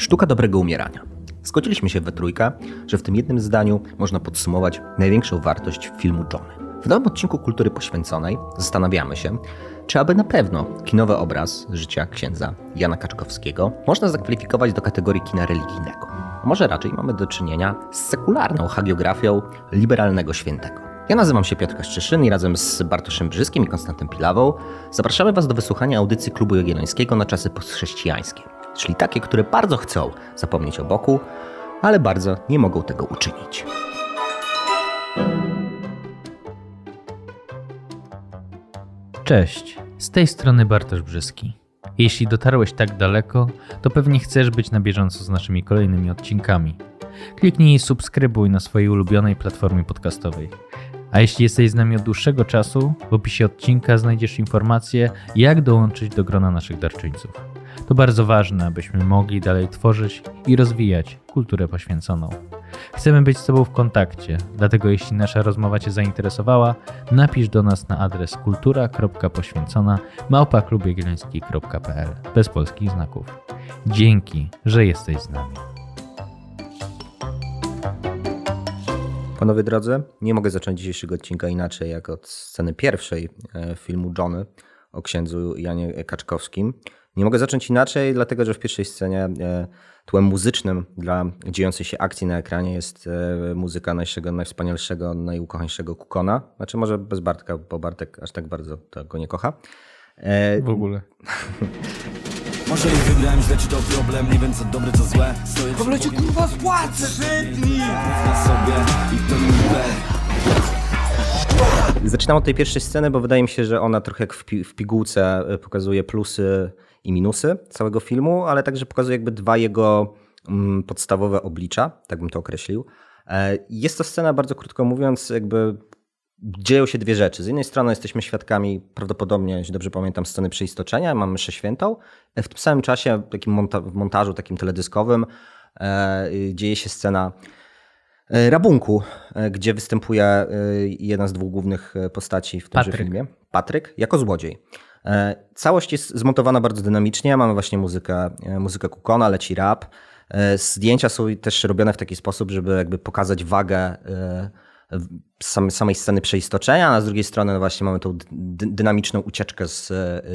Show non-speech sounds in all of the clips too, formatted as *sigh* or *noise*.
Sztuka dobrego umierania. Zgodziliśmy się we trójkę, że w tym jednym zdaniu można podsumować największą wartość filmu Johnny. W nowym odcinku Kultury Poświęconej zastanawiamy się, czy aby na pewno kinowy obraz życia księdza Jana Kaczkowskiego można zakwalifikować do kategorii kina religijnego. A może raczej mamy do czynienia z sekularną hagiografią liberalnego świętego. Ja nazywam się Piotr Kaszczyszyn i razem z Bartoszem Brzyskim i Konstantem Pilawą zapraszamy Was do wysłuchania audycji Klubu Jagiellońskiego na czasy postchrześcijańskie, czyli takie, które bardzo chcą zapomnieć o Bogu, ale bardzo nie mogą tego uczynić. Cześć, z tej strony Bartosz Brzyski. Jeśli dotarłeś tak daleko, to pewnie chcesz być na bieżąco z naszymi kolejnymi odcinkami. Kliknij i subskrybuj na swojej ulubionej platformie podcastowej. A jeśli jesteś z nami od dłuższego czasu, w opisie odcinka znajdziesz informacje, jak dołączyć do grona naszych darczyńców. To bardzo ważne, abyśmy mogli dalej tworzyć i rozwijać kulturę poświęconą. Chcemy być z Tobą w kontakcie, dlatego jeśli nasza rozmowa Cię zainteresowała, napisz do nas na adres kultura.poświęcona małpaklubjagielloński.pl bez polskich znaków. Dzięki, że jesteś z nami. Panowie drodzy, nie mogę zacząć dzisiejszego odcinka inaczej jak od sceny pierwszej e, filmu Johnny o księdzu Janie Kaczkowskim. Nie mogę zacząć inaczej, dlatego że w pierwszej scenie e, tłem muzycznym dla dziejącej się akcji na ekranie jest e, muzyka najszego, najwspanialszego, najukochańszego Kukona. Znaczy może bez Bartka, bo Bartek aż tak bardzo go nie kocha. W ogóle. *laughs* Może i wygrałem, źle ci to problem Nie wiem co dobre, co złe Stoję W ogóle cię kurwa spłacę, sobie i to nie Zaczynam od tej pierwszej sceny, bo wydaje mi się, że ona trochę jak w, pi- w pigułce e, pokazuje plusy i minusy całego filmu, ale także pokazuje jakby dwa jego mm, podstawowe oblicza, tak bym to określił. E, Jest to scena, bardzo krótko mówiąc, jakby dzieją się dwie rzeczy. Z jednej strony jesteśmy świadkami, prawdopodobnie, jeśli dobrze pamiętam, sceny przeistoczenia, mamy mszę świętą. E, W tym samym czasie, w takim monta- w montażu takim teledyskowym, e, dzieje się scena rabunku, gdzie występuje jedna z dwóch głównych postaci w tymże Patryk. filmie. Patryk, jako złodziej. E, Całość jest zmontowana bardzo dynamicznie. Mamy właśnie muzykę, e, muzykę Kukona, leci rap. E, Zdjęcia są też robione w taki sposób, żeby jakby pokazać wagę samej sceny przeistoczenia, a z drugiej strony no właśnie mamy tą dy- dynamiczną ucieczkę z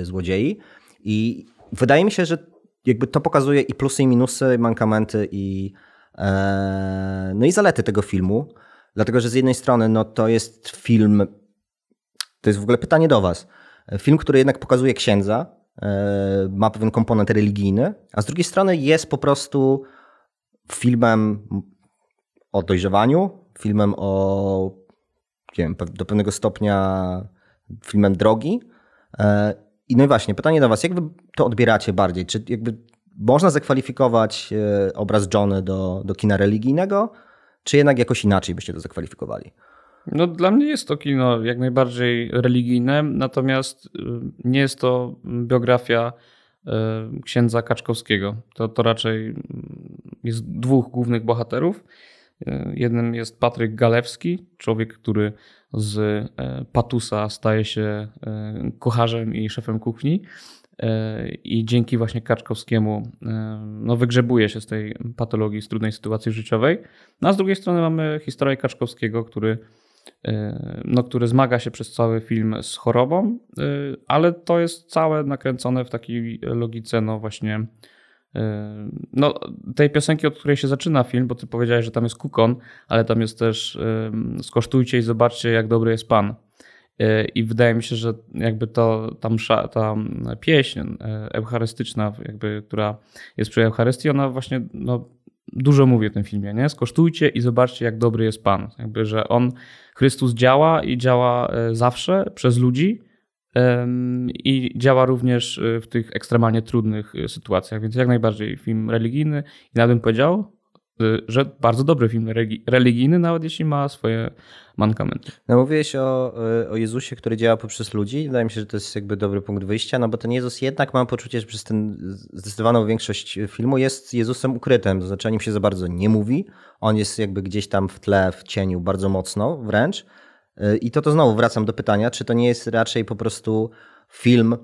złodziei. I wydaje mi się, że jakby to pokazuje i plusy, i minusy, i mankamenty, i, no i zalety tego filmu. Dlatego, że z jednej strony no, to jest film, to jest w ogóle pytanie do Was. Film, który jednak pokazuje księdza, e, ma pewien komponent religijny, a z drugiej strony jest po prostu filmem o dojrzewaniu, filmem o, nie wiem, do pewnego stopnia filmem drogi. E, I no i właśnie, pytanie do Was, jak Wy to odbieracie bardziej? Czy jakby można zakwalifikować e, obraz Johnny do, do kina religijnego, czy jednak jakoś inaczej byście to zakwalifikowali? No dla mnie jest to kino jak najbardziej religijne, natomiast y, nie jest to biografia y, księdza Kaczkowskiego. To, to raczej mm, jest dwóch głównych bohaterów. Y, Jednym jest Patryk Galewski, człowiek, który z patusa staje się kucharzem i szefem kuchni. I dzięki właśnie Kaczkowskiemu no, wygrzebuje się z tej patologii, z trudnej sytuacji życiowej. No, a z drugiej strony mamy historię Kaczkowskiego, który, no, który zmaga się przez cały film z chorobą, y, ale to jest całe nakręcone w takiej logice, no właśnie, y, no, tej piosenki, od której się zaczyna film, bo ty powiedziałeś, że tam jest kukon, ale tam jest też y, skosztujcie i zobaczcie, jak dobry jest Pan. Y, I wydaje mi się, że jakby to ta, msza, ta pieśń y, eucharystyczna, jakby, która jest przy Eucharystii, ona właśnie no, dużo mówi o tym filmie. Nie? Skosztujcie i zobaczcie, jak dobry jest Pan. Jakby, że On, Chrystus działa i działa y, zawsze przez ludzi i działa również y, w tych ekstremalnie trudnych y, sytuacjach. Więc jak najbardziej film religijny i nawet bym powiedział, że bardzo dobry film religi- religijny, nawet jeśli ma swoje mankamenty. No mówiłeś o, y, o Jezusie, który działa poprzez ludzi. Wydaje mi się, że to jest jakby dobry punkt wyjścia, no bo ten Jezus jednak mam poczucie, że przez ten zdecydowaną większość filmu jest Jezusem ukrytym. To znaczy o nim się za bardzo nie mówi. On jest jakby gdzieś tam w tle, w cieniu bardzo mocno wręcz. Y, I to to znowu wracam do pytania, czy to nie jest raczej po prostu film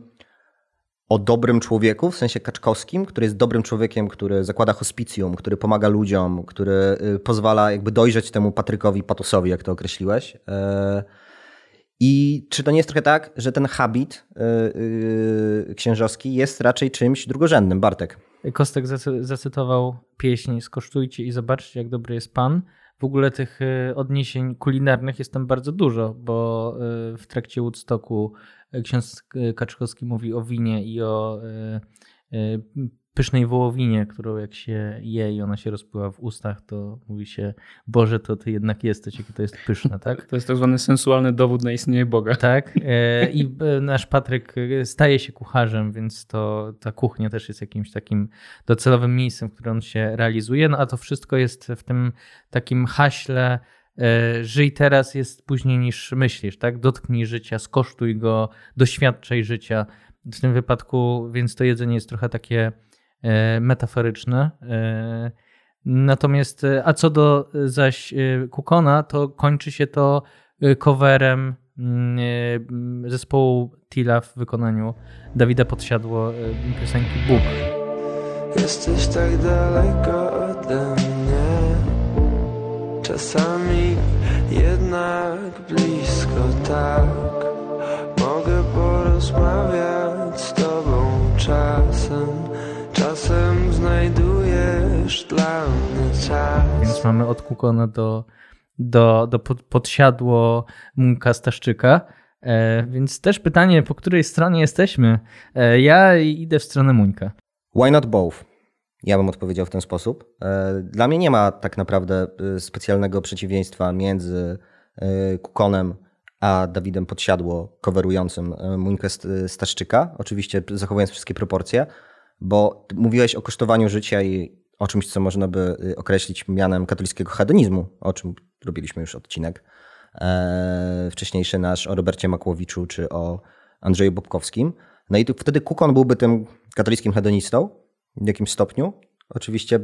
o dobrym człowieku, w sensie kaczkowskim, który jest dobrym człowiekiem, który zakłada hospicjum, który pomaga ludziom, który y, pozwala jakby dojrzeć temu Patrykowi Patosowi, jak to określiłeś. E, I czy to nie jest trochę tak, że ten habit y, księżowski jest raczej czymś drugorzędnym, Bartek? Kostek zacytował pieśń Skosztujcie i zobaczcie, jak dobry jest Pan. W ogóle tych odniesień kulinarnych jest tam bardzo dużo, bo w trakcie Woodstocku ksiądz Kaczkowski mówi o winie i o e, e, pysznej wołowinie, którą jak się je i ona się rozpływa w ustach, to mówi się, Boże, to ty jednak jesteś, jakie to jest pyszne, tak? *laughs* To jest tak zwany sensualny dowód na istnienie Boga. Tak. E, I nasz Patryk staje się kucharzem, więc to ta kuchnia też jest jakimś takim docelowym miejscem, w którym on się realizuje. No a to wszystko jest w tym takim haśle żyj teraz jest później niż myślisz, tak? Dotknij życia, skosztuj go, doświadczaj życia. W tym wypadku, więc to jedzenie jest trochę takie e, metaforyczne. E, natomiast, a co do zaś Kukona, to kończy się to coverem mm, zespołu Tila w wykonaniu Dawida Podsiadło piosenki Bóg. Jesteś tak daleko ode mnie Czasami jednak blisko tak Mogę porozmawiać z tobą czasem Czasem znajdujesz dla mnie czas Więc mamy od Kukona do, do, do pod, podsiadło Munka Staszczyka e, więc też pytanie, po której stronie jesteśmy? E, ja idę w stronę Muńka. Why not both? Ja bym odpowiedział w ten sposób. E, dla mnie nie ma tak naprawdę e, specjalnego przeciwieństwa między e, Kukonem a Dawidem Podsiadło coverującym Muńkę Staszczyka. Oczywiście zachowując wszystkie proporcje, bo mówiłeś o kosztowaniu życia i o czymś, co można by określić mianem katolickiego hedonizmu, o czym robiliśmy już odcinek wcześniejszy nasz o Robercie Makłowiczu czy o Andrzeju Bobkowskim. No i wtedy Kukon byłby tym katolickim hedonistą, w jakimś stopniu. Oczywiście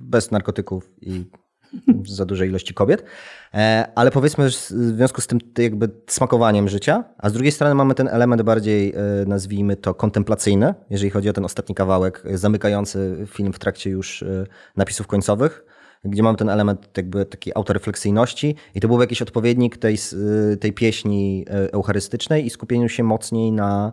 bez narkotyków i *laughs* za dużej ilości kobiet, e, ale powiedzmy w związku z tym jakby smakowaniem życia, a z drugiej strony mamy ten element bardziej, e, nazwijmy to, kontemplacyjny, jeżeli chodzi o ten ostatni kawałek e, zamykający film w trakcie już napisów końcowych, gdzie mamy ten element jakby takiej autorefleksyjności i to był jakiś odpowiednik tej, tej pieśni eucharystycznej i skupieniu się mocniej na E,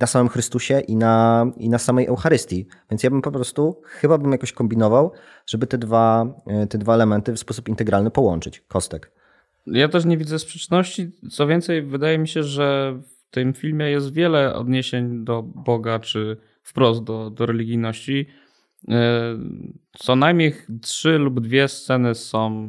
na samym Chrystusie i na, i na samej Eucharystii. Więc ja bym po prostu chyba bym jakoś kombinował, żeby te dwa, e, te dwa elementy w sposób integralny połączyć. Kostek. Ja też nie widzę sprzeczności. Co więcej, wydaje mi się, że w tym filmie jest wiele odniesień do Boga, czy wprost do, do religijności. E, co najmniej trzy lub dwie sceny są,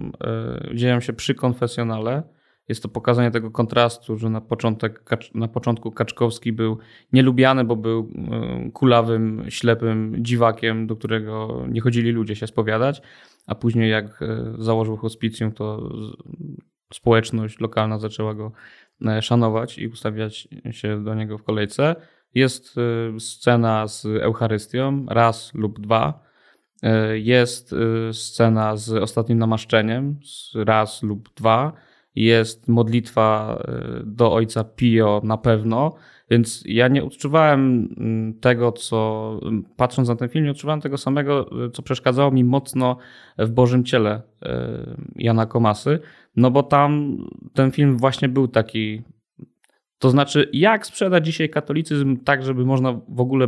dzieją się przy konfesjonale jest to pokazanie tego kontrastu, że na, początek, na początku Kaczkowski był nielubiany, bo był e, kulawym, ślepym dziwakiem, do którego nie chodzili ludzie się spowiadać, a później jak e, założył hospicjum, to społeczność lokalna zaczęła go e, szanować i ustawiać się do niego w kolejce. Jest scena z Eucharystią, raz lub dwa. Jest scena z ostatnim namaszczeniem, raz lub dwa jest modlitwa e, do ojca Pio na pewno, więc ja nie odczuwałem mm, tego, co patrząc na ten film, nie odczuwałem tego samego, e, co przeszkadzało mi mocno w Bożym Ciele e, Jana Komasy, no bo tam ten film właśnie był taki to znaczy, jak sprzedać dzisiaj katolicyzm tak, żeby można w ogóle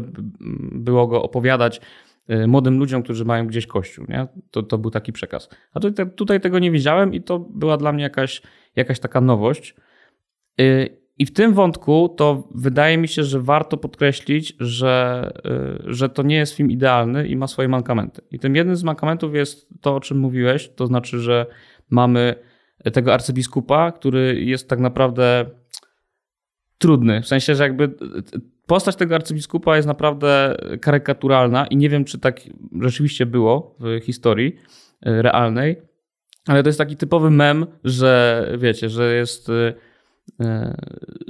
było go opowiadać? Y, młodym ludziom, którzy mają gdzieś kościół. Nie? To, to był taki przekaz. A tutaj, tutaj tego nie widziałem i to była dla mnie jakaś, jakaś taka nowość. Y, I w tym wątku to wydaje mi się, że warto podkreślić, że, y, że to nie jest film idealny i ma swoje mankamenty. I tym jednym z mankamentów jest to, o czym mówiłeś, to znaczy, że mamy tego arcybiskupa, który jest tak naprawdę trudny. W sensie, że jakby postać tego arcybiskupa jest naprawdę karykaturalna i nie wiem, czy tak rzeczywiście było w historii e, realnej, ale to jest taki typowy mem, że wiecie, że jest e, e,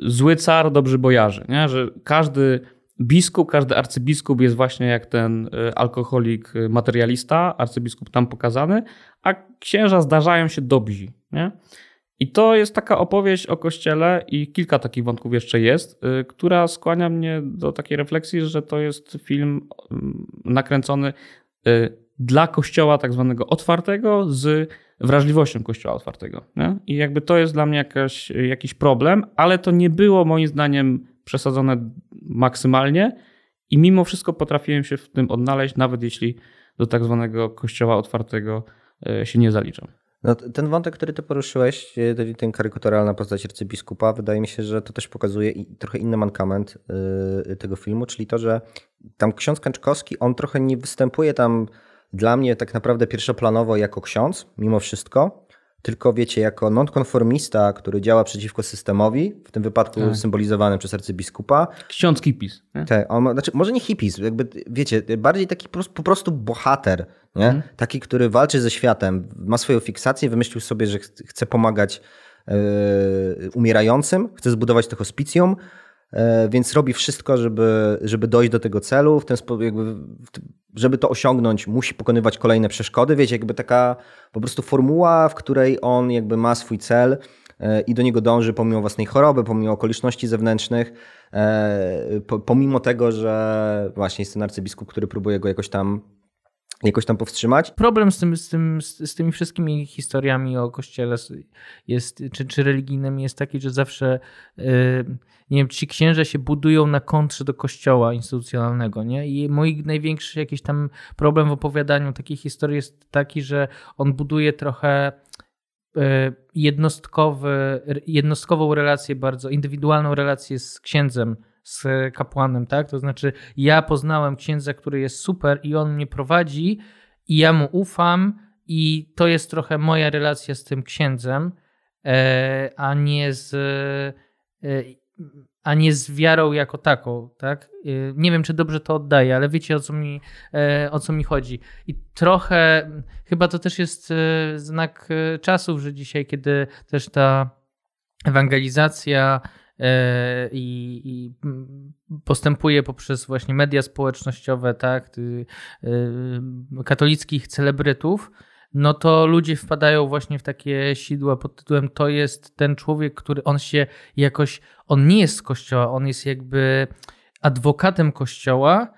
zły car, dobrzy bojarzy, nie? że każdy biskup, każdy arcybiskup jest właśnie jak ten alkoholik materialista, arcybiskup tam pokazany, a księża zdarzają się dobrzy. Nie? I to jest taka opowieść o kościele, i kilka takich wątków jeszcze jest, y, która skłania mnie do takiej refleksji, że to jest film mm, nakręcony y, dla kościoła tak zwanego otwartego z wrażliwością kościoła otwartego. Nie? I jakby to jest dla mnie jakaś, jakiś problem, ale to nie było moim zdaniem przesadzone maksymalnie i mimo wszystko potrafiłem się w tym odnaleźć, nawet jeśli do tak zwanego kościoła otwartego y, się nie zaliczam. No, ten wątek, który ty poruszyłeś, e, ten karykaturalna postać arcybiskupa, wydaje mi się, że to też pokazuje trochę inny mankament yy, tego filmu, czyli to, że tam ksiądz Kęczkowski, on trochę nie występuje tam dla mnie tak naprawdę pierwszoplanowo jako ksiądz, mimo wszystko, tylko wiecie, jako nonkonformista, który działa przeciwko systemowi, w tym wypadku tak. symbolizowany przez arcybiskupa. Ksiądz hippies. Tak, on, znaczy, może nie hippies, jakby, wiecie, bardziej taki po prostu bohater, nie? Hmm. taki, który walczy ze światem, ma swoją fiksację, wymyślił sobie, że chce pomagać yy, umierającym, chce zbudować to hospicjum, więc robi wszystko, żeby, żeby dojść do tego celu. W ten sposób, jakby, żeby to osiągnąć, musi pokonywać kolejne przeszkody. Wiecie, jakby taka po prostu formuła, w której on jakby ma swój cel e, i do niego dąży pomimo własnej choroby, pomimo okoliczności zewnętrznych, e, pomimo tego, że właśnie jest ten arcybiskup, który próbuje go jakoś tam jakoś tam powstrzymać. Problem z, tym, z, tym, z tymi wszystkimi historiami o kościele jest, czy, czy religijnymi jest taki, że zawsze yy, nie wiem, ci księża się budują na kontrze do kościoła instytucjonalnego, nie? I mój największy jakiś tam problem w opowiadaniu takiej historii jest taki, że on buduje trochę yy, jednostkowy, jednostkową relację, bardzo indywidualną relację z księdzem, z kapłanem, tak? To znaczy, ja poznałem księdza, który jest super i on mnie prowadzi i ja mu ufam i to jest trochę moja relacja z tym księdzem, e, a nie z e, a nie z wiarą jako taką, tak? E, nie wiem, czy dobrze to oddaję, ale wiecie o co mi, o co mi chodzi. I trochę, chyba to też jest znak czasów, że dzisiaj, kiedy też ta ewangelizacja E, i, i postępuje poprzez właśnie media społecznościowe, tak, e, katolickich celebrytów, no to ludzie wpadają właśnie w takie sidła pod tytułem to jest ten człowiek, który on się jakoś, on nie jest z kościoła, on jest jakby adwokatem kościoła,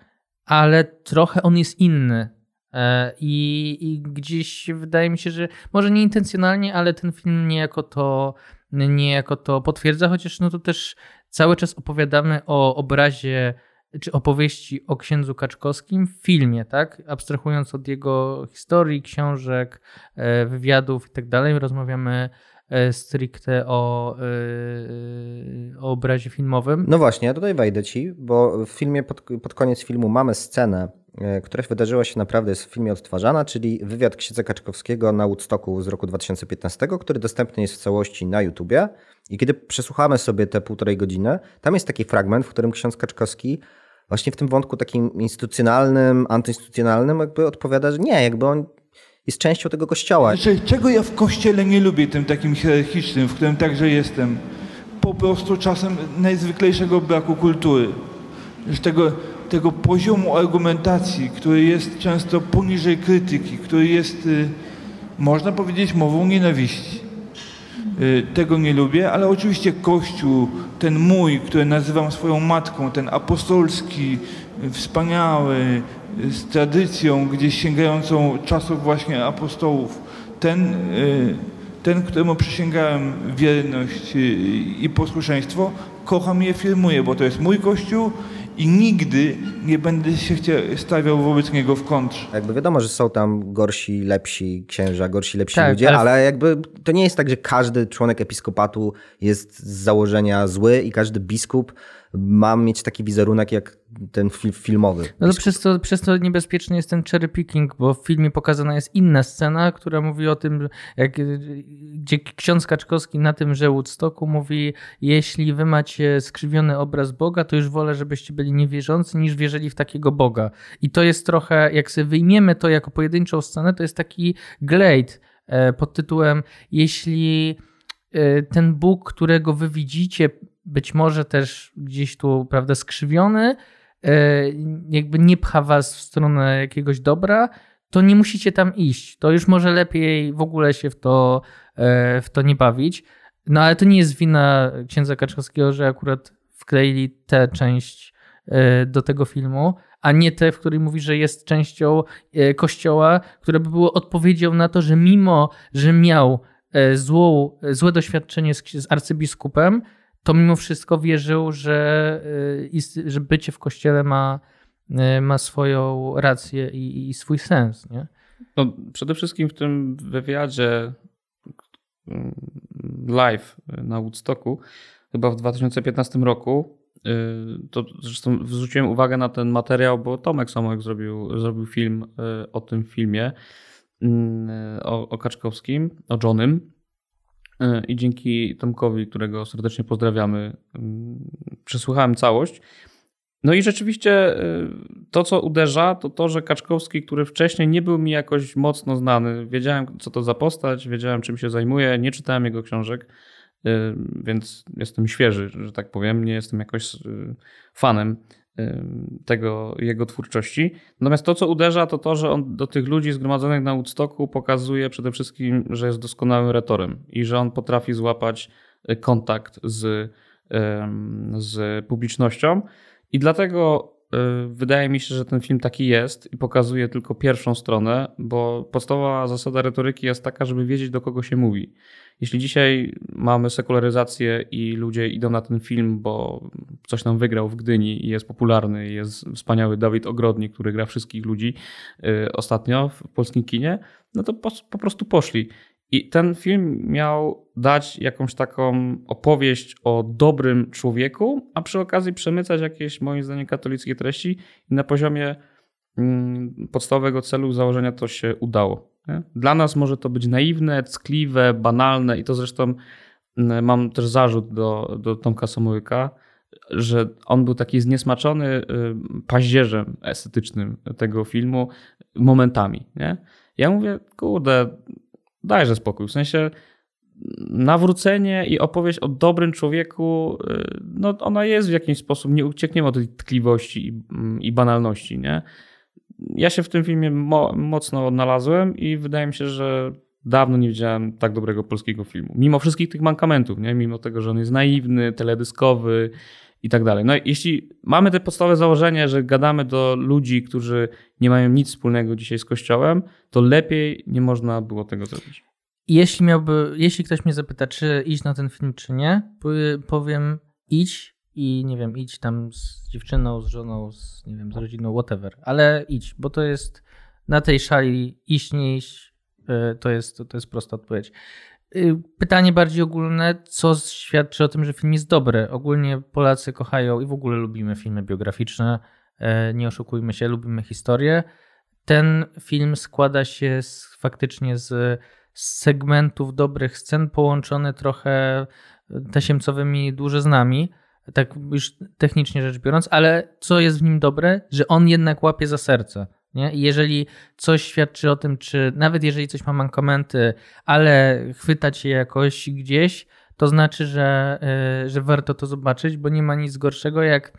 ale trochę on jest inny. E, I, I gdzieś wydaje mi się, że może nie intencjonalnie, ale ten film niejako to niejako to potwierdza, chociaż no to też cały czas opowiadamy o obrazie czy opowieści o księdzu Kaczkowskim w filmie, tak? Abstrahując od jego historii, książek, e, wywiadów i tak dalej, rozmawiamy stricte o, e, o obrazie filmowym. No właśnie, ja tutaj wejdę ci, bo w filmie, pod, pod koniec filmu mamy scenę, E, która wydarzyła się naprawdę, jest w filmie odtwarzana, czyli wywiad księdza Kaczkowskiego na Woodstocku z roku 2015, który dostępny jest w całości na YouTubie. I kiedy przesłuchamy sobie te półtorej godziny, tam jest taki fragment, w którym ksiądz Kaczkowski właśnie w tym wątku takim instytucjonalnym, antyinstytucjonalnym jakby odpowiada, że nie, jakby on jest częścią tego kościoła. Znaczy, czego ja w kościele nie lubię, tym takim hierarchicznym, w którym także jestem? Po prostu czasem najzwyklejszego braku kultury. Tego tego poziomu argumentacji, który jest często poniżej krytyki, który jest, y, można powiedzieć, mową nienawiści. Y, tego nie lubię, ale oczywiście Kościół, ten mój, który nazywam swoją matką, ten apostolski, wspaniały, z tradycją gdzieś sięgającą czasów właśnie apostołów, ten, y, ten któremu przysięgałem wierność i posłuszeństwo, kocham i firmuję, bo to jest mój Kościół i nigdy nie będę się stawiał wobec niego w kontrze. Jakby wiadomo, że są tam gorsi, lepsi księża, gorsi, lepsi tak, ludzie, ale... ale... jakby to nie jest tak, że każdy członek episkopatu jest z założenia zły i każdy biskup mam mieć taki wizerunek jak ten film filmowy. No to przez, to przez to niebezpieczny jest ten cherry picking, bo w filmie pokazana jest inna scena, która mówi o tym, jak, gdzie ksiądz Kaczkowski na tym, że Woodstocku mówi, jeśli wy macie skrzywiony obraz Boga, to już wolę, żebyście byli niewierzący, niż wierzyli w takiego Boga. I to jest trochę, jak sobie wyjmiemy to jako pojedynczą scenę, to jest taki glade pod tytułem, jeśli e, ten Bóg, którego wy widzicie, być może też gdzieś tu, prawda, skrzywiony, e, jakby nie pcha was w stronę jakiegoś dobra, to nie musicie tam iść. To już może lepiej w ogóle się w to, e, w to nie bawić. No ale to nie jest wina księdza Kaczkowskiego, że akurat wkleili tę część e, do tego filmu, a nie tę, w której mówi, że jest częścią kościoła, która by było odpowiedzią na to, że mimo, że miał złą, złe doświadczenie z, z arcybiskupem, to mimo wszystko wierzył, że, że bycie w kościele ma, ma swoją rację i, i swój sens. Nie? No, przede wszystkim w tym wywiadzie mm, live na Woodstocku, chyba w 2015 roku, y, to zresztą zwróciłem uwagę na ten materiał, bo Tomek Samołek zrobił, zrobił film y, o tym filmie, y, o, o Kaczkowskim, o Johnym. I dzięki Tomkowi, którego serdecznie pozdrawiamy, przesłuchałem całość. No i rzeczywiście y, to, co uderza, to to, że Kaczkowski, który wcześniej nie był mi jakoś mocno znany, wiedziałem, co to za postać, wiedziałem, czym się zajmuje, nie czytałem jego książek, y, więc jestem świeży, że tak powiem, nie jestem jakoś y, fanem tego jego twórczości. Natomiast to, co uderza, to to, że on do tych ludzi zgromadzonych na Woodstocku pokazuje przede wszystkim, że jest doskonałym retorem i że on potrafi złapać kontakt z, z publicznością. I dlatego wydaje mi się, że ten film taki jest i pokazuje tylko pierwszą stronę, bo podstawowa zasada retoryki jest taka, żeby wiedzieć, do kogo się mówi. Jeśli dzisiaj mamy sekularyzację i ludzie idą na ten film, bo coś nam wygrał w Gdyni i jest popularny, jest wspaniały Dawid Ogrodnik, który gra wszystkich ludzi y, ostatnio w polskim kinie, no to po, po prostu poszli. I ten film miał dać jakąś taką opowieść o dobrym człowieku, a przy okazji przemycać jakieś, moim zdaniem, katolickie treści. I na poziomie mm, podstawowego celu założenia to się udało. Dla nas może to być naiwne, ckliwe, banalne i to zresztą mm, mam też zarzut do, do Tomka Samołyka, że on był taki zniesmaczony y, paździerzem estetycznym tego filmu momentami. Nie? Ja mówię, kurde, dajże spokój. W sensie nawrócenie i opowieść o dobrym człowieku, y, no ona jest w jakiś sposób, nie uciekniemy od tej tkliwości i, i banalności, nie? Ja się w tym filmie mo mocno odnalazłem i wydaje mi się, że dawno nie widziałem tak dobrego polskiego filmu. Mimo wszystkich tych mankamentów, nie? Mimo tego, że on jest naiwny, teledyskowy i tak dalej. No jeśli mamy te podstawowe założenie, że gadamy do ludzi, którzy nie mają nic wspólnego dzisiaj z Kościołem, to lepiej nie można było tego zrobić. Jeśli miałby, jeśli ktoś mnie zapyta, czy iść na ten film, czy nie, powiem idź i nie wiem, idź tam z dziewczyną, z żoną, z, nie wiem, z rodziną, whatever, ale idź, bo to jest na tej szali iść, nie iść, y, to jest, to jest prosta odpowiedź. Y, pytanie bardziej ogólne, co świadczy o tym, że film jest dobry. Ogólnie Polacy kochają i w ogóle lubimy filmy biograficzne. E, nie oszukujmy się, lubimy historię. Ten film składa się z, faktycznie z, segmentów dobrych scen, połączony trochę tasiemcowymi dłużyznami, tak już technicznie rzecz biorąc, ale co jest w nim dobre, że on jednak łapie za serce. Nie? I jeżeli coś świadczy o tym, czy nawet jeżeli coś ma mankamenty, ale chwytać je jakoś gdzieś, to znaczy, że, e, że warto to zobaczyć, bo nie ma nic gorszego jak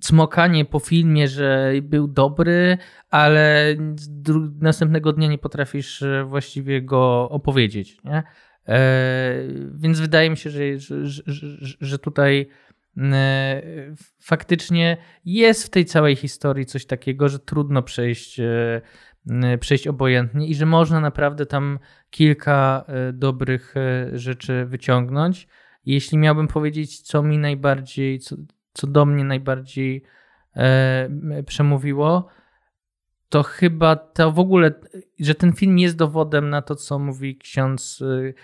cmokanie po filmie, że był dobry, ale następnego dnia nie potrafisz e, właściwie go opowiedzieć. Nie? E, więc wydaje mi się, że, że, że, że tutaj faktycznie jest w tej całej historii coś takiego, że trudno przejść, e, przejść obojętnie i że można naprawdę tam kilka e, dobrych rzeczy wyciągnąć. Jeśli miałbym powiedzieć, co mi najbardziej, co, co do mnie najbardziej przemówiło, to chyba to w ogóle, że ten film jest dowodem na to, co mówi ksiądz y,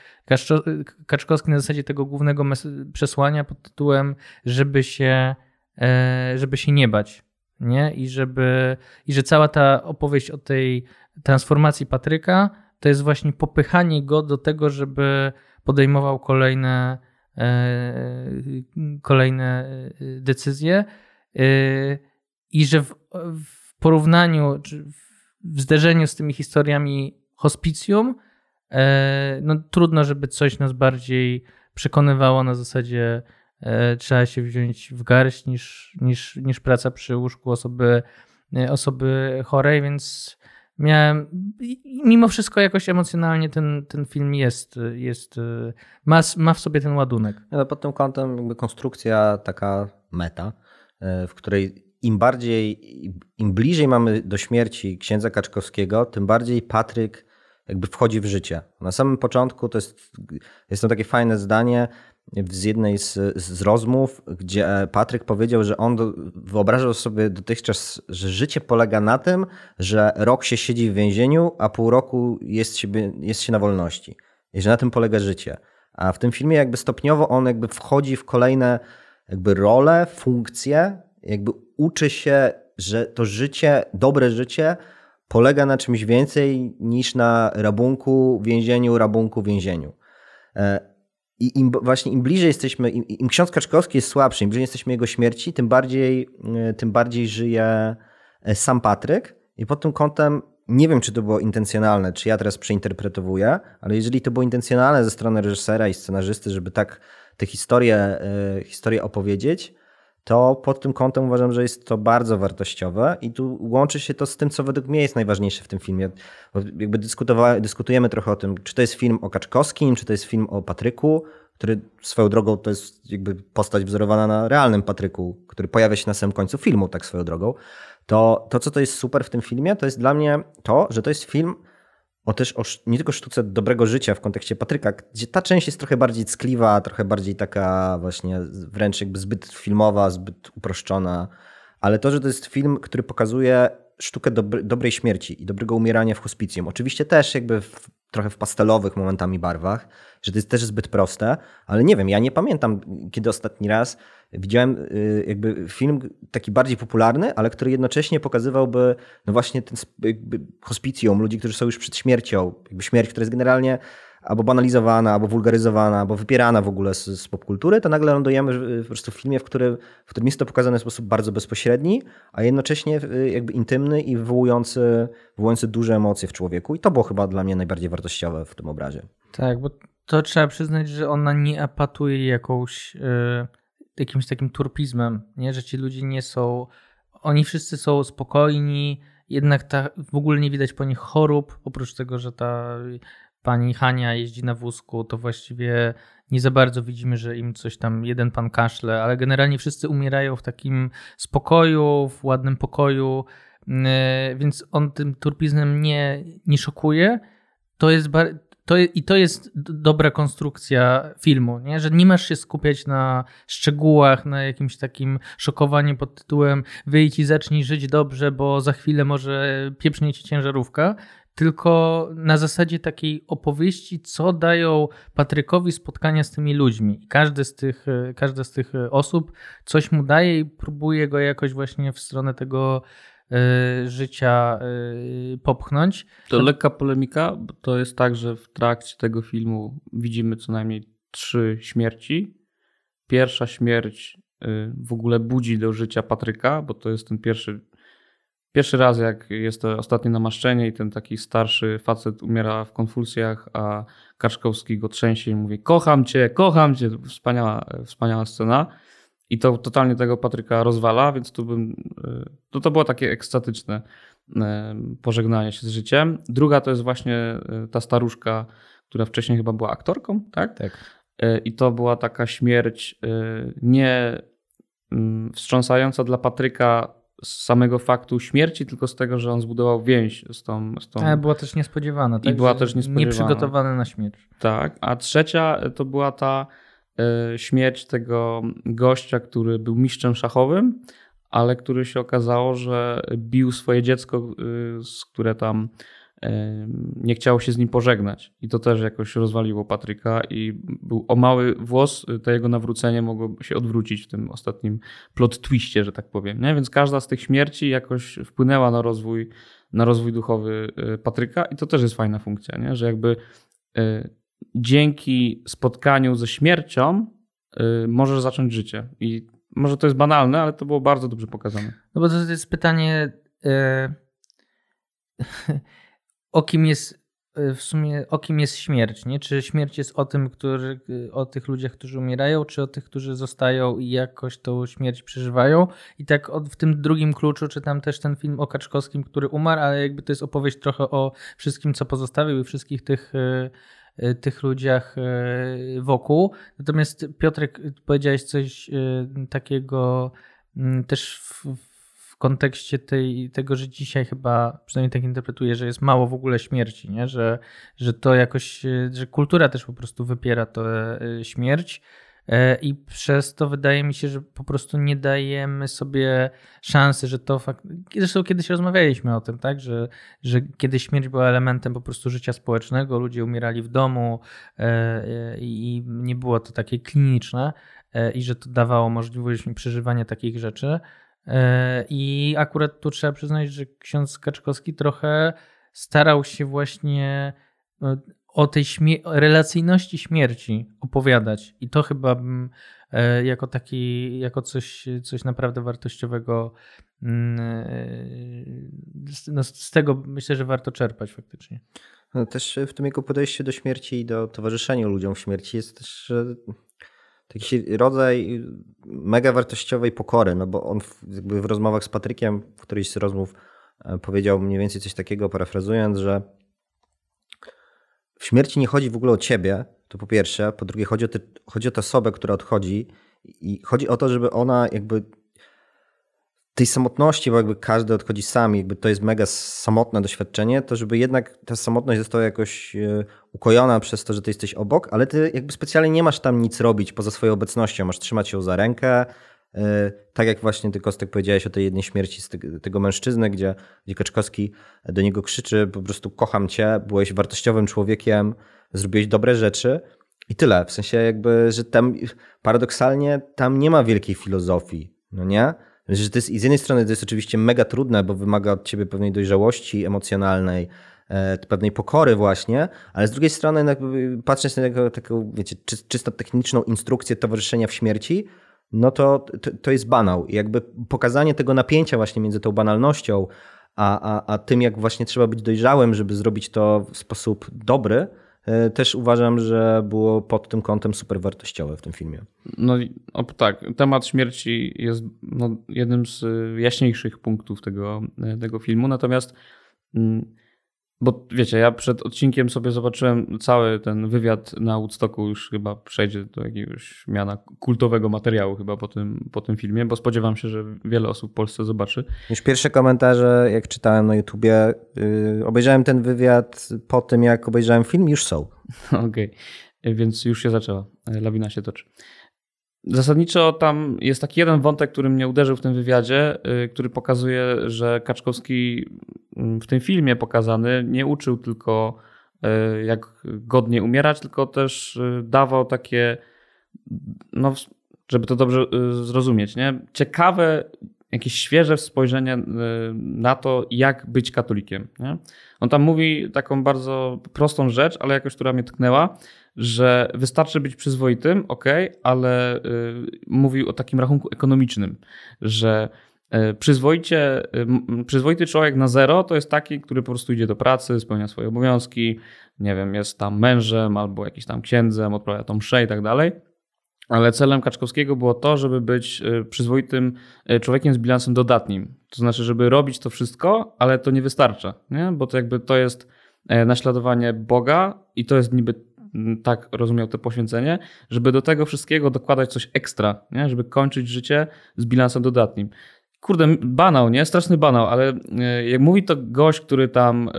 Kaczkowski na zasadzie tego głównego przesłania pod tytułem, żeby się, e, żeby się nie bać. Nie? I, żeby, I że cała ta opowieść o tej transformacji Patryka to jest właśnie popychanie go do tego, żeby podejmował kolejne, e, kolejne e, decyzje i że w, w porównaniu, czy w zderzeniu z tymi historiami hospicjum, e, no trudno, żeby coś nas bardziej przekonywało na zasadzie e, trzeba się wziąć w garść niż, niż, niż praca przy łóżku osoby, e, osoby chorej, więc miałem. Mimo wszystko jakoś emocjonalnie ten, ten film jest, jest ma, ma w sobie ten ładunek. No, pod tym kątem jakby konstrukcja taka meta, w której im bardziej, im bliżej mamy do śmierci księdza Kaczkowskiego, tym bardziej Patryk jakby wchodzi w życie. Na samym początku to jest, jest to takie fajne zdanie z jednej z, z rozmów, gdzie Patryk powiedział, że on wyobrażał sobie dotychczas, że życie polega na tym, że rok się siedzi w więzieniu, a pół roku jest, siebie, jest się na wolności. I że na tym polega życie. A w tym filmie jakby stopniowo on jakby wchodzi w kolejne jakby role, funkcje, jakby uczy się, że to życie, dobre życie polega na czymś więcej niż na rabunku, więzieniu, rabunku, więzieniu. E, I im właśnie im bliżej jesteśmy, im, im ksiądz Kaczkowski jest słabszy, im bliżej jesteśmy jego śmierci, tym bardziej, e, tym bardziej żyje e, sam Patryk. I pod tym kątem nie wiem, czy to było intencjonalne, czy ja teraz przeinterpretowuję, ale jeżeli to było intencjonalne ze strony reżysera i scenarzysty, żeby tak tę historię, historię opowiedzieć, to pod tym kątem uważam, że jest to bardzo wartościowe i tu łączy się to z tym, co według mnie jest najważniejsze w tym filmie. Jakby dyskutujemy trochę o tym, czy to jest film o Kaczkowskim, czy to jest film o Patryku, który swoją drogą to jest jakby postać wzorowana na realnym Patryku, który pojawia się na samym końcu filmu, tak swoją drogą. To, to co to jest super w tym filmie, to jest dla mnie to, że to jest film o też o, nie tylko sztuce dobrego życia w kontekście Patryka, gdzie ta część jest trochę bardziej ckliwa, trochę bardziej taka właśnie wręcz jakby zbyt filmowa, zbyt uproszczona, ale to, że to jest film, który pokazuje sztukę dobrej śmierci i dobrego umierania w hospicjum. Oczywiście też jakby w, trochę w pastelowych momentami barwach, że to jest też zbyt proste, ale nie wiem, ja nie pamiętam, kiedy ostatni raz widziałem y, jakby film taki bardziej popularny, ale który jednocześnie pokazywałby no właśnie ten jakby hospicjum, ludzi, którzy są już przed śmiercią, jakby śmierć, która jest generalnie albo banalizowana, albo wulgaryzowana, albo wypierana w ogóle z, z popkultury, to nagle lądujemy po prostu w filmie, w którym, w którym jest to pokazane w sposób bardzo bezpośredni, a jednocześnie y, jakby intymny i wywołujący, wywołujący duże emocje w człowieku. I to było chyba dla mnie najbardziej wartościowe w tym obrazie. Tak, bo to trzeba przyznać, że ona nie apatuje jakąś, yy, jakimś takim turpizmem, nie? że ci ludzie nie są, oni wszyscy są spokojni, jednak ta, w ogóle nie widać po nich chorób, oprócz tego, że ta pani Hania jeździ na wózku, to właściwie nie za bardzo widzimy, że im coś tam, jeden pan kaszle, ale generalnie wszyscy umierają w takim spokoju, w ładnym pokoju, yy, więc on tym turpizmem nie, nie szokuje. To jest, to, I to jest dobra konstrukcja filmu, nie? że nie masz się skupiać na szczegółach, na jakimś takim szokowaniu pod tytułem wyjdź i zacznij żyć dobrze, bo za chwilę może pieprznie ci ciężarówka, tylko na zasadzie takiej opowieści, co dają Patrykowi spotkania z tymi ludźmi. Każdy z tych, każda z tych osób coś mu daje i próbuje go jakoś właśnie w stronę tego życia y, popchnąć. To lekka polemika, bo to jest tak, że w trakcie tego filmu widzimy co najmniej trzy śmierci. Pierwsza śmierć y, w ogóle budzi do życia Patryka, bo to jest ten pierwszy, pierwszy raz, jak jest to ostatnie namaszczenie i ten taki starszy facet umiera w konfulsjach, a Kaczkowski go trzęsie i mówi kocham cię, kocham cię. Wspaniała, wspaniała scena. I to totalnie tego Patryka rozwala, więc tu bym. E, to, to było takie ekstatyczne e, pożegnanie się z życiem. Druga to jest właśnie e, ta staruszka, która wcześniej chyba była aktorką, tak? Tak. I to była taka śmierć nie mm, wstrząsająca dla Patryka z samego faktu śmierci, tylko z tego, że on zbudował więź z tą. Z tą... A była też niespodziewana. Tak? I była też niespodziewana. Nieprzygotowany na śmierć. Tak. A trzecia to była ta śmierć tego gościa, który był mistrzem szachowym, ale który się okazało, że bił swoje dziecko, z które tam e, nie chciało się z nim pożegnać. I to też jakoś rozwaliło Patryka i był o mały włos, to jego nawrócenie mogło się odwrócić w tym ostatnim plot twiście, że tak powiem. Nie? Więc każda z tych śmierci jakoś wpłynęła na rozwój, na rozwój duchowy e, Patryka i to też jest fajna funkcja, nie? że jakby dzięki spotkaniu ze śmiercią y, możesz zacząć życie. I może to jest banalne, ale to było bardzo dobrze pokazane. No bo to jest pytanie, y, *laughs* o kim jest y, w sumie o kim jest śmierć, nie? Czy śmierć jest o tym, który, o tych ludziach, którzy umierają, czy o tych, którzy zostają i jakoś tą śmierć przeżywają. I tak w tym drugim kluczu czytam też ten film o Kaczkowskim, który umarł, ale jakby to jest opowieść trochę o wszystkim, co pozostawił i wszystkich tych tych ludziach wokół. Natomiast Piotrek, powiedziałeś coś takiego mm, też w, w kontekście tej, tego, że dzisiaj chyba, przynajmniej tak interpretuję, że jest mało w ogóle śmierci, nie? Że, że to jakoś, że kultura też po prostu wypiera tę śmierć. E, I przez to wydaje mi się, że po prostu nie dajemy sobie szansy, że to fakt. Zresztą kiedyś rozmawialiśmy o tym, tak? Że, że kiedyś śmierć była elementem po prostu życia społecznego, ludzie umierali w domu e, i nie było to takie kliniczne i że to dawało możliwość przeżywania takich rzeczy. E, I akurat tu trzeba przyznać, że ksiądz Kaczkowski trochę starał się właśnie e, o tej relacyjności śmierci opowiadać. I to chyba bym e, jako taki, jako coś, coś naprawdę wartościowego mm, no z tego myślę, że warto czerpać faktycznie. No też w tym jego podejściu do śmierci i do towarzyszenia ludziom w śmierci jest też taki rodzaj mega wartościowej pokory, no bo on w, w rozmowach z Patrykiem, w którejś z rozmów e, powiedział mniej więcej coś takiego, parafrazując, że w śmierci nie chodzi w ogóle o ciebie, to po pierwsze, po drugie chodzi o, ty, chodzi o tę osobę, która odchodzi. I chodzi o to, żeby ona jakby tej samotności, bo jakby każdy odchodzi sam, jakby to jest mega samotne doświadczenie, to żeby jednak ta samotność została jakoś e, ukojona przez to, że ty jesteś obok, ale ty jakby specjalnie nie masz tam nic robić poza swoją obecnością, masz trzymać ją za rękę, tak jak właśnie ty Kostek powiedziałeś o tej jednej śmierci z tego, mężczyzny, gdzie, gdzie Kaczkowski do niego krzyczy po prostu kocham cię, byłeś wartościowym człowiekiem, zrobiłeś dobre rzeczy i tyle. W sensie jakby, że tam paradoksalnie tam nie ma wielkiej filozofii, no nie? Że to jest, I z jednej strony to jest oczywiście mega trudne, bo wymaga od ciebie pewnej dojrzałości emocjonalnej, e, pewnej pokory właśnie, ale z drugiej strony jakby patrząc na taką, taką wiecie, czy, czysto techniczną instrukcję towarzyszenia w śmierci, no to, to, to jest banał. I jakby pokazanie tego napięcia właśnie między tą banalnością, a, a, a tym, jak właśnie trzeba być dojrzałym, żeby zrobić to w sposób dobry, E, też uważam, że było pod tym kątem super wartościowe w tym filmie. No tak, temat śmierci jest no, jednym z jaśniejszych punktów tego, e, tego filmu, natomiast mm, bo wiecie, ja przed odcinkiem sobie zobaczyłem cały ten wywiad na Woodstocku, już chyba przejdzie do jakiegoś miana kultowego materiału chyba po tym, po tym filmie, bo spodziewam się, że wiele osób w Polsce zobaczy. Już pierwsze komentarze, jak czytałem na YouTubie, yy, obejrzałem ten wywiad po tym, jak obejrzałem film, już są. *laughs* Okej, okay. więc już się zaczęła, lawina się toczy. Zasadniczo tam jest taki jeden wątek, który mnie uderzył w tym wywiadzie, y, który pokazuje, że Kaczkowski w tym filmie pokazany nie uczył tylko y, jak godnie umierać, tylko też y, dawał takie, no, żeby to dobrze zrozumieć, nie? ciekawe, jakieś świeże spojrzenie na to, jak być katolikiem. Nie? On tam mówi taką bardzo prostą rzecz, ale jakoś, która mnie tknęła, że wystarczy być przyzwoitym, ok, ale mówił o takim rachunku ekonomicznym, że Przyzwoicie, y, przyzwoity człowiek na zero to jest taki, który po prostu idzie do pracy, spełnia swoje obowiązki, nie wiem, jest tam mężem albo jakiś tam księdzem, odprawia tą mszę i tak dalej. Ale celem Kaczkowskiego było to, żeby być przyzwoitym człowiekiem z bilansem dodatnim. To znaczy, żeby robić to wszystko, ale to nie wystarcza, nie? bo to jakby to jest naśladowanie Boga i to jest niby tak rozumiał to poświęcenie, żeby do tego wszystkiego dokładać coś ekstra, nie? żeby kończyć życie z bilansem dodatnim. Kurde, banał, nie? Straszny banał, ale e, jak mówi to gość, który tam, e,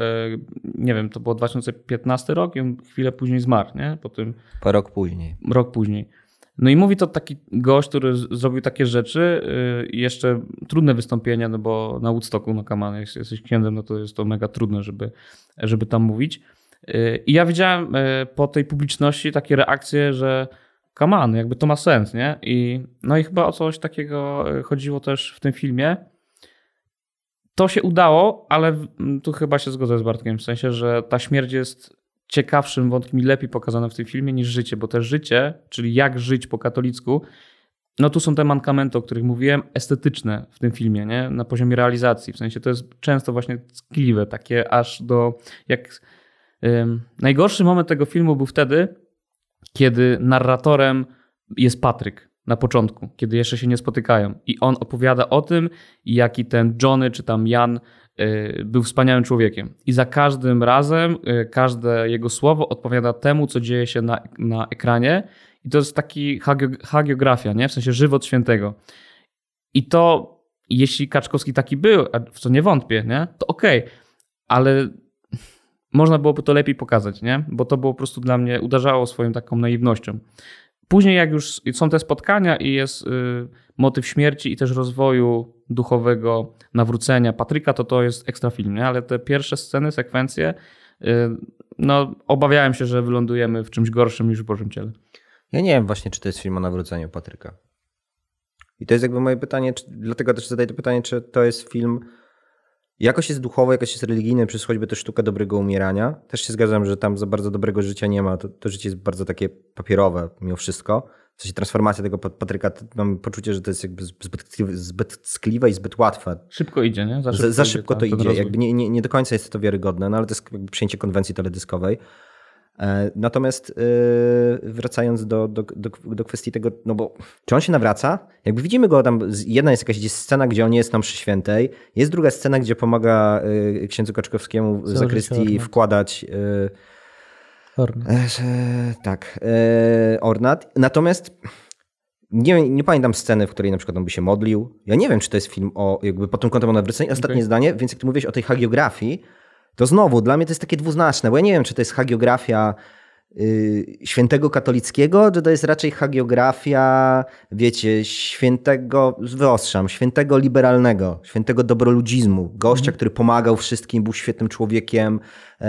nie wiem, to było 2015 rok i on chwilę później zmarł, nie? Po tym... Po rok później. Rok później. No i mówi to taki gość, który zrobił takie rzeczy e, i jeszcze trudne wystąpienia, no bo na Woodstocku, no kaman, jak jesteś księdzem, no to jest to mega trudne, żeby, żeby tam mówić. I ja widziałem po tej publiczności takie reakcje, że on, jakby to ma sens, nie? I, no i chyba o coś takiego e, chodziło też w tym filmie. To się udało, ale tu chyba się zgodzę z Bartkiem, w sensie, że ta śmierć jest ciekawszym wątkiem i lepiej pokazane w tym filmie niż życie, bo te życie, czyli jak żyć po katolicku, no tu są te mankamenty, o których mówiłem, estetyczne w tym filmie, nie? na poziomie realizacji. W sensie to jest często właśnie tkliwe, takie aż do, jak Ym, najgorszy moment tego filmu był wtedy, kiedy narratorem jest Patryk na początku, kiedy jeszcze się nie spotykają. I on opowiada o tym, jaki ten Johnny czy tam Jan y, był wspaniałym człowiekiem. I za każdym razem y, każde jego słowo odpowiada temu, co dzieje się na, na ekranie. I to jest taki hagio- hagiografia, nie? w sensie żywot świętego. I to, jeśli Kaczkowski taki był, w co nie wątpię, nie? to okej, ale można byłoby to lepiej pokazać, nie? bo to było po prostu dla mnie, uderzało swoją taką naiwnością. Później, jak już są te spotkania i jest y, motyw śmierci i też rozwoju duchowego, nawrócenia Patryka, to to jest ekstra film, nie? ale te pierwsze sceny, sekwencje, y, no obawiałem się, że wylądujemy w czymś gorszym niż w Bożym Ciele. Ja nie wiem właśnie, czy to jest film o nawróceniu Patryka. I to jest jakby moje pytanie, czy, dlatego też zadaję to pytanie, czy to jest film jakoś jest duchowy, jakoś jest religijny, przez choćby tę sztukę dobrego umierania. Też się zgadzam, że tam za bardzo dobrego życia nie ma. To, to życie jest bardzo takie papierowe mimo wszystko. W sensie transformacja tego Pat- Patryka, to mam poczucie, że to jest jakby zbyt, zbyt ckliwe i zbyt łatwe. Szybko idzie, nie? Za, za idzie szybko ten- to ten idzie. Jakby nie, nie, nie do końca jest to wiarygodne, no ale to jest jakby przyjęcie konwencji teledyskowej. E, Natomiast e, wracając do, do, do, do kwestii tego, no bo czy on się nawraca? Jakby widzimy go tam, jedna jest jakaś scena, gdzie on jest na mszy świętej, jest druga scena, gdzie pomaga e, księdzu Kaczkowskiemu w zakrystii ornat. wkładać e, tak, ornat. Natomiast nie, nie pamiętam sceny, w której na przykład on by się modlił. Ja nie wiem, czy to jest film o, jakby pod tym kątem o nawróceniu. Ostatnie Okej. zdanie, więc jak ty mówiłeś o tej hagiografii, to znowu dla mnie to jest takie dwuznaczne, bo ja nie wiem, czy to jest hagiografia świętego katolickiego, czy to jest raczej hagiografia, wiecie, świętego, wyostrzam, świętego liberalnego, świętego dobroludzizmu, gościa, który pomagał wszystkim, był świetnym człowiekiem, e,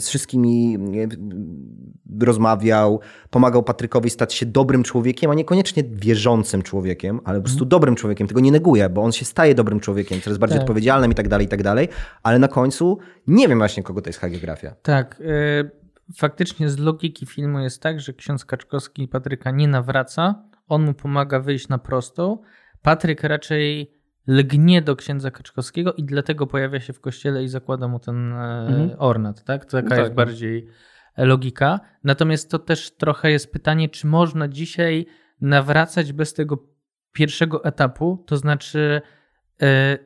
z wszystkimi e, rozmawiał, pomagał Patrykowi stać się dobrym człowiekiem, a niekoniecznie wierzącym człowiekiem, ale po prostu dobrym człowiekiem. Tego nie neguję, bo on się staje dobrym człowiekiem, coraz bardziej Tak. odpowiedzialnym i tak dalej, i tak dalej, ale na końcu nie wiem właśnie, kogo to jest hagiografia. Tak. y, Faktycznie z logiki filmu jest tak, że ksiądz Kaczkowski Patryka nie nawraca, on mu pomaga wyjść na prostą. Patryk raczej lgnie do księdza Kaczkowskiego i dlatego pojawia się w kościele i zakłada mu ten e, Mhm. ornat, tak? Taka Tak. jest bardziej logika. Natomiast to też trochę jest pytanie, czy można dzisiaj nawracać bez tego pierwszego etapu, to znaczy e,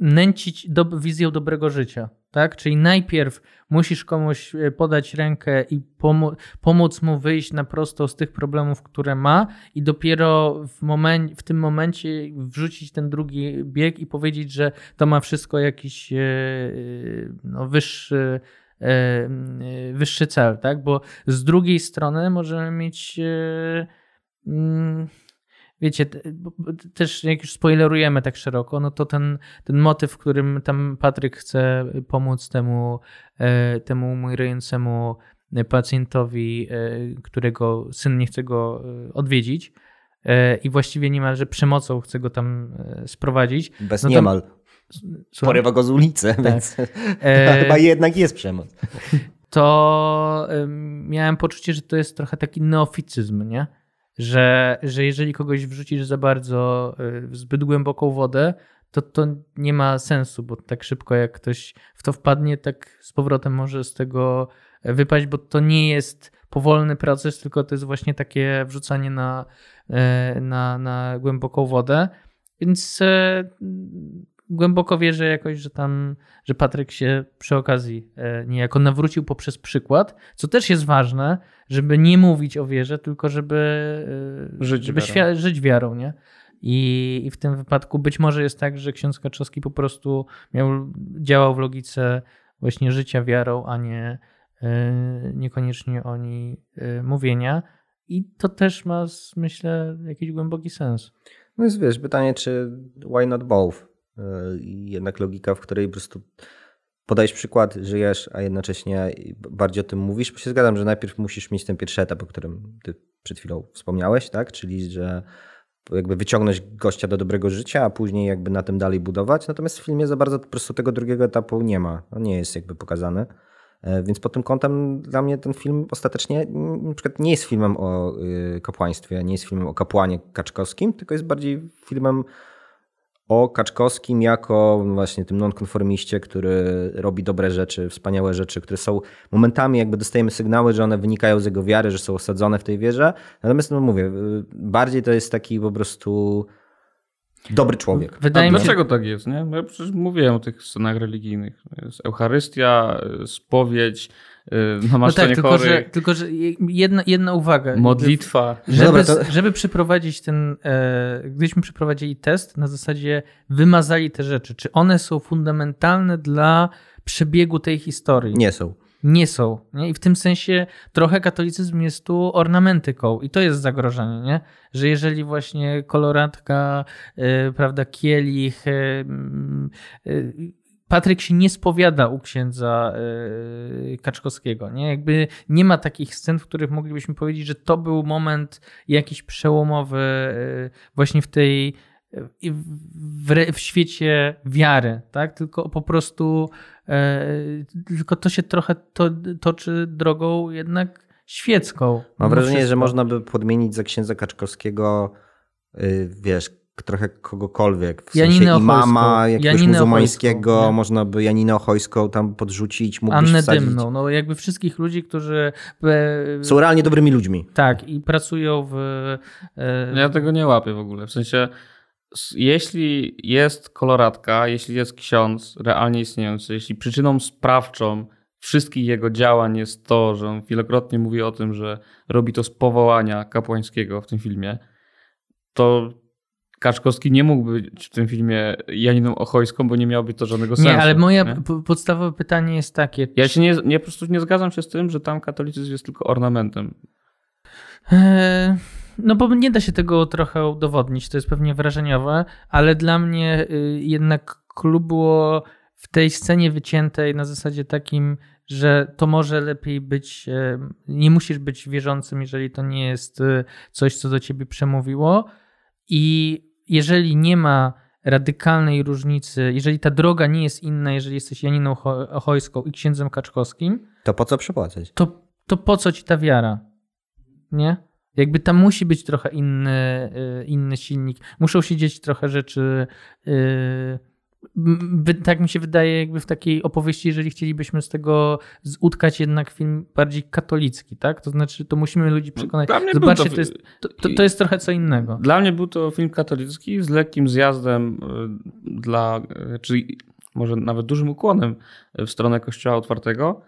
nęcić do, wizją dobrego życia. Tak? Czyli najpierw musisz komuś e, podać rękę i pomo- pomóc mu wyjść na prosto z tych problemów, które ma, i dopiero w, momen- w tym momencie wrzucić ten drugi bieg i powiedzieć, że to ma wszystko jakiś e, no, wyższy, wyższy cel. Tak? Bo z drugiej strony możemy mieć. Wiecie, też jak już spoilerujemy tak szeroko, no to ten, ten motyw, w którym tam Patryk chce pomóc temu, e, temu umierającemu pacjentowi, e, którego syn nie chce go e, odwiedzić i właściwie niemalże przemocą chce go tam sprowadzić. Bez No to- niemal. Słucham? Porywa go z ulicy, więc E, *laughs* chyba jednak jest przemoc. to miałem poczucie, że to jest trochę taki neoficyzm, nie? Że, że jeżeli kogoś wrzucisz za bardzo y, w zbyt głęboką wodę, to to nie ma sensu, bo tak szybko jak ktoś w to wpadnie, tak z powrotem może z tego wypaść, bo to nie jest powolny proces, tylko to jest właśnie takie wrzucanie na, e, na, na głęboką wodę. Więc e, głęboko wierzę jakoś, że tam, że Patryk się przy okazji e, niejako nawrócił poprzez przykład, co też jest ważne, żeby nie mówić o wierze, tylko żeby, e, Żyć żeby wiarą. żyć wiarą, nie? I, I w tym wypadku być może jest tak, że ksiądz Kaczowski po prostu miał, działał w logice właśnie życia wiarą, a nie e, niekoniecznie o niej e, mówienia. I to też ma, myślę, jakiś głęboki sens. No jest, wiesz, pytanie, czy why not both? Yy, I jednak logika, w której po prostu podajesz przykład, żyjesz, a jednocześnie bardziej o tym mówisz, bo się zgadzam, że najpierw musisz mieć ten pierwszy etap, o którym ty przed chwilą wspomniałeś, tak? Czyli, że jakby wyciągnąć gościa do dobrego życia, a później jakby na tym dalej budować. Natomiast w filmie za bardzo po prostu tego drugiego etapu nie ma. On nie jest jakby pokazany. E, Więc pod tym kątem dla mnie ten film ostatecznie na przykład nie jest filmem o y, kapłaństwie, nie jest filmem o kapłanie kaczkowskim, tylko jest bardziej filmem o Kaczkowskim jako właśnie tym nonkonformiście, który robi dobre rzeczy, wspaniałe rzeczy, które są momentami jakby dostajemy sygnały, że one wynikają z jego wiary, że są osadzone w tej wierze. Natomiast no mówię, bardziej to jest taki po prostu dobry człowiek. Wydaje A mi się... dlaczego tak jest? Nie? Ja przecież mówiłem o tych scenach religijnych. Jest Eucharystia, spowiedź, namaszczenie no tak, tylko że, tylko, że jedna, jedna uwaga. Modlitwa. Żeby, Dobra, to... żeby przeprowadzić ten, e, gdyśmy przeprowadzili test, na zasadzie wymazali te rzeczy. Czy one są fundamentalne dla przebiegu tej historii? Nie są nie są. Nie? I w tym sensie trochę katolicyzm jest tu ornamentyką i to jest zagrożenie, nie? że jeżeli właśnie koloratka, yy, prawda, kielich, yy, Patryk się nie spowiada u księdza Kaczkowskiego. Nie? Jakby nie ma takich scen, w których moglibyśmy powiedzieć, że to był moment jakiś przełomowy właśnie w tej w, w, świecie wiary, tak? Tylko po prostu tylko to się trochę to, toczy drogą jednak świecką. Mam wrażenie, wszystko. że można by podmienić za księdza Kaczkowskiego wiesz, trochę kogokolwiek. W Janinę sensie imama jakiegoś Janinę muzułmańskiego, Ochojską, można by Janinę Ochojską tam podrzucić, mógłbyś Annę wsadzić. Dymną, no jakby wszystkich ludzi, którzy... Są realnie dobrymi ludźmi. Tak i pracują w... E... Ja tego nie łapię w ogóle, w sensie jeśli jest koloratka, jeśli jest ksiądz realnie istniejący, jeśli przyczyną sprawczą wszystkich jego działań jest to, że on wielokrotnie mówi o tym, że robi to z powołania kapłańskiego w tym filmie, to Kaczkowski nie mógłby być w tym filmie Janiną Ochojską, bo nie miałoby to żadnego sensu. Nie, ale moje podstawowe pytanie jest takie. Ja się nie, nie, po prostu nie zgadzam się z tym, że tam katolicyzm jest tylko ornamentem. Eee, no bo nie da się tego trochę udowodnić, to jest pewnie wrażeniowe, ale dla mnie y, jednak klub było w tej scenie wyciętej na zasadzie takim, że to może lepiej być, e, nie musisz być wierzącym, jeżeli to nie jest y, coś, co do ciebie przemówiło. I jeżeli nie ma radykalnej różnicy, jeżeli ta droga nie jest inna, jeżeli jesteś Janiną Ochojską i księdzem Kaczkowskim, to po co przepłacać? To, to po co ci ta wiara? Nie? Jakby tam musi być trochę inny, y, inny silnik. Muszą się dzieć trochę rzeczy. Y, tak mi się wydaje, jakby w takiej opowieści, jeżeli chcielibyśmy z tego utkać jednak film bardziej katolicki, tak? To znaczy, to musimy ludzi przekonać. Zobaczcie, to, to, jest, to, to, jest trochę co innego. Dla mnie był to film katolicki z lekkim zjazdem y, dla, czyli może nawet dużym ukłonem w stronę Kościoła Otwartego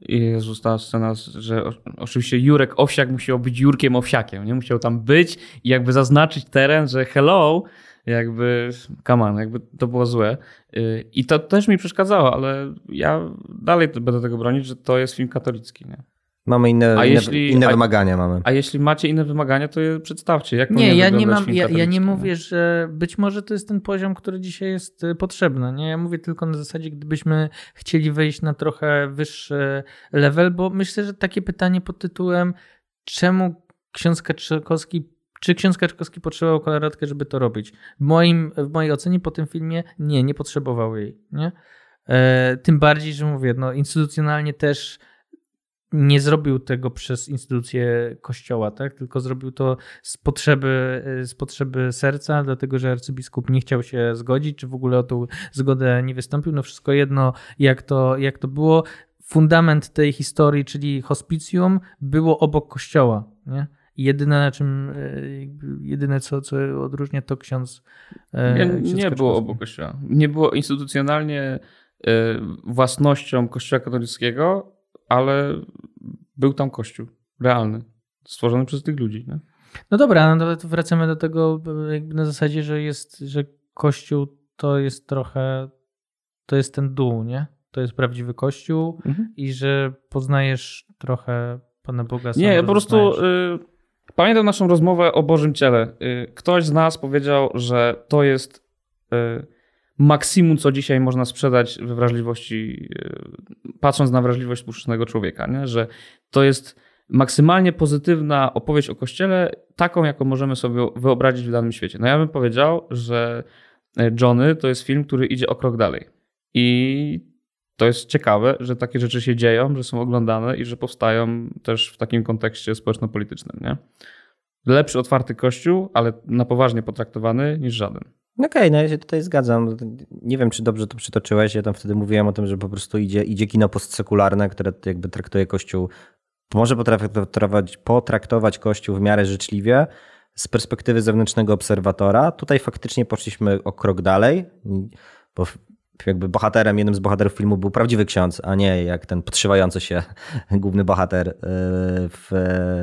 i ta scena, że oczywiście Jurek Owsiak musiał być Jurkiem Owsiakiem, nie? Musiał tam być i jakby zaznaczyć teren, że hello, jakby come on, jakby to było złe. Y, I to też mi przeszkadzało, ale ja dalej będę tego bronić, że to jest film katolicki, nie? Mamy inne, inne, jeśli, inne, wymagania. Mamy. A jeśli macie inne wymagania, to je przedstawcie. Jak nie, ja nie, mam, ja, ja, nie mówię, że być może to jest ten poziom, który dzisiaj jest y, potrzebny. Nie? Ja mówię tylko na zasadzie, gdybyśmy chcieli wejść na trochę wyższy level, bo myślę, że takie pytanie pod tytułem czemu ksiądz Kaczkowski czy ksiądz Kaczkowski potrzebował koloratkę, żeby to robić? W, moim, w mojej ocenie po tym filmie nie, nie potrzebował jej. Nie? E, tym bardziej, że mówię, no, instytucjonalnie też nie zrobił tego przez instytucję kościoła, tak? tylko zrobił to z potrzeby, z potrzeby serca, dlatego że arcybiskup nie chciał się zgodzić, czy w ogóle o tą zgodę nie wystąpił. No wszystko jedno, jak to, jak to było. Fundament tej historii, czyli hospicjum, było obok kościoła. Nie? Jedyne, na czym, e, jedyne co, co odróżnia to ksiądz. E, nie, ksiądz nie było obok kościoła. Nie było instytucjonalnie e, własnością kościoła katolickiego, ale był tam kościół realny, stworzony przez tych ludzi. Nie? No dobra, no to wracamy do tego jakby na zasadzie, że jest, że kościół to jest trochę, to jest ten dół, nie? To jest prawdziwy kościół mhm. i że poznajesz trochę Pana Boga. Nie, po prostu y, pamiętam naszą rozmowę o Bożym Ciele. Y, ktoś z nas powiedział, że to jest y, maksimum, co dzisiaj można sprzedać we wrażliwości, e, patrząc na wrażliwość współczesnego człowieka, nie? że to jest maksymalnie pozytywna opowieść o Kościele, taką, jaką możemy sobie wyobrazić w danym świecie. No ja bym powiedział, że Johnny to jest film, który idzie o krok dalej. I to jest ciekawe, że takie rzeczy się dzieją, że są oglądane i że powstają też w takim kontekście społeczno-politycznym. Nie? Lepszy otwarty kościół, ale na poważnie potraktowany niż żaden. No Okej, no ja się tutaj zgadzam. Nie wiem, czy dobrze to przytoczyłeś. Ja tam wtedy mówiłem o tym, że po prostu idzie, idzie kino postsekularne, które jakby traktuje Kościół, może potraktować, potraktować Kościół w miarę życzliwie z perspektywy zewnętrznego obserwatora. Tutaj faktycznie poszliśmy o krok dalej, bo jakby bohaterem, jednym z bohaterów filmu był prawdziwy ksiądz, a nie jak ten podszywający się *laughs* główny bohater y, w,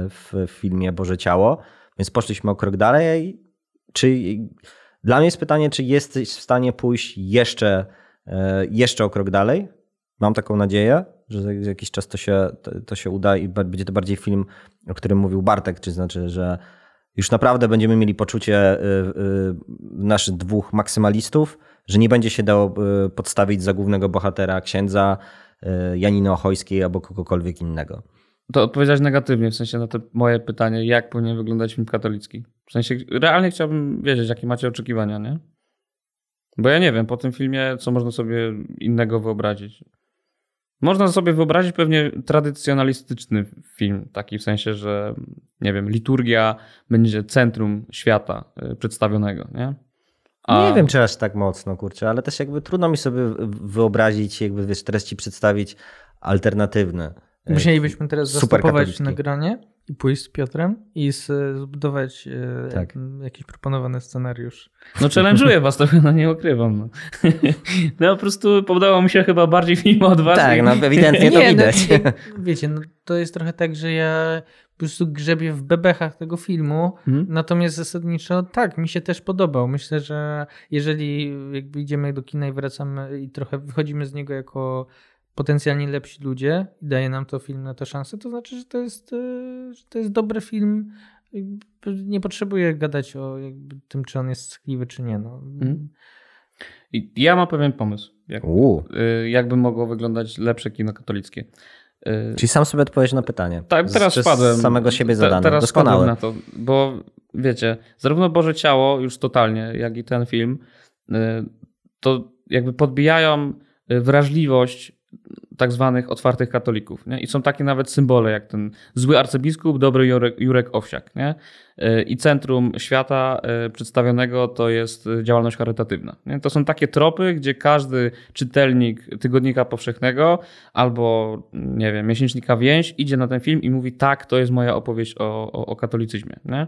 w filmie Boże Ciało. Więc poszliśmy o krok dalej. Czy dla mnie jest pytanie, czy jesteś w stanie pójść jeszcze, e, jeszcze o krok dalej? Mam taką nadzieję, że za jakiś czas to się, to, się uda i będzie to bardziej film, o którym mówił Bartek, czy znaczy, że już naprawdę będziemy mieli poczucie e, e, naszych dwóch maksymalistów, że nie będzie się dało podstawić za głównego bohatera księdza Janiny Ochojskiej albo kogokolwiek innego. To odpowiedziałeś negatywnie, w sensie na to moje pytanie, jak powinien wyglądać film katolicki. W sensie realnie chciałbym wiedzieć, jakie macie oczekiwania, nie? Bo ja nie wiem po tym filmie, co można sobie innego wyobrazić. Można sobie wyobrazić pewnie tradycjonalistyczny film, taki w sensie, że nie wiem, liturgia będzie centrum świata y, przedstawionego, nie? A... Nie wiem, czy aż tak mocno, kurczę, ale też jakby trudno mi sobie wyobrazić, jakby wiesz, treści przedstawić alternatywne. Musielibyśmy teraz zastopować nagranie i pójść z Piotrem i zbudować e, tak. jakiś proponowany scenariusz. No challenge'uję was trochę, no nie ukrywam. No. *laughs* no po prostu podobało mi się chyba bardziej film od was. Tak, no ewidentnie to *laughs* nie, no, widać. No, *laughs* wiecie, no, to jest trochę tak, że ja po prostu grzebię w bebechach tego filmu, hmm? natomiast zasadniczo tak, mi się też podobał. Myślę, że jeżeli jakby idziemy do kina i wracamy i trochę wychodzimy z niego jako potencjalnie lepsi ludzie i daje nam to film na to szansę, to znaczy, że to jest, e, że to jest dobry film. Nie potrzebuję gadać o tym, czy on jest skliwy, czy nie. No. Hmm. Ja mam pewien pomysł, jak, y, jakby mogło wyglądać lepsze kino katolickie. Y, Czyli sam sobie odpowiedzieć na pytanie. Tak, teraz z, samego siebie zadane. Teraz Doskonałe. na to, bo wiecie, zarówno Boże Ciało już totalnie, jak i ten film, to jakby podbijają wrażliwość tak zwanych otwartych katolików. Nie? I są takie nawet symbole, jak ten zły arcybiskup, dobry Jurek, Jurek Owsiak. Nie? E, I centrum świata e, przedstawionego to jest działalność charytatywna. Nie? To są takie tropy, gdzie każdy czytelnik Tygodnika Powszechnego albo, nie wiem, miesięcznika Więź idzie na ten film i mówi tak, to jest moja opowieść o, o, o katolicyzmie. Nie?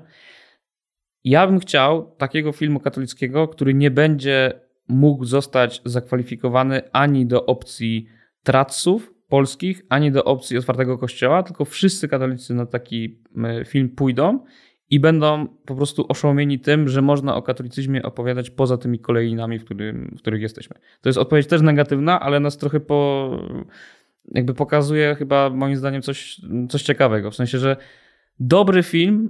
Ja bym chciał takiego filmu katolickiego, który nie będzie mógł zostać zakwalifikowany ani do opcji traców polskich, ani do opcji otwartego kościoła, tylko wszyscy katolicy na taki film pójdą i będą po prostu oszołomieni tym, że można o katolicyzmie opowiadać poza tymi kolejnami, w, którym, w których jesteśmy. To jest odpowiedź też negatywna, ale nas trochę po, jakby pokazuje chyba moim zdaniem coś, coś ciekawego. W sensie, że dobry film,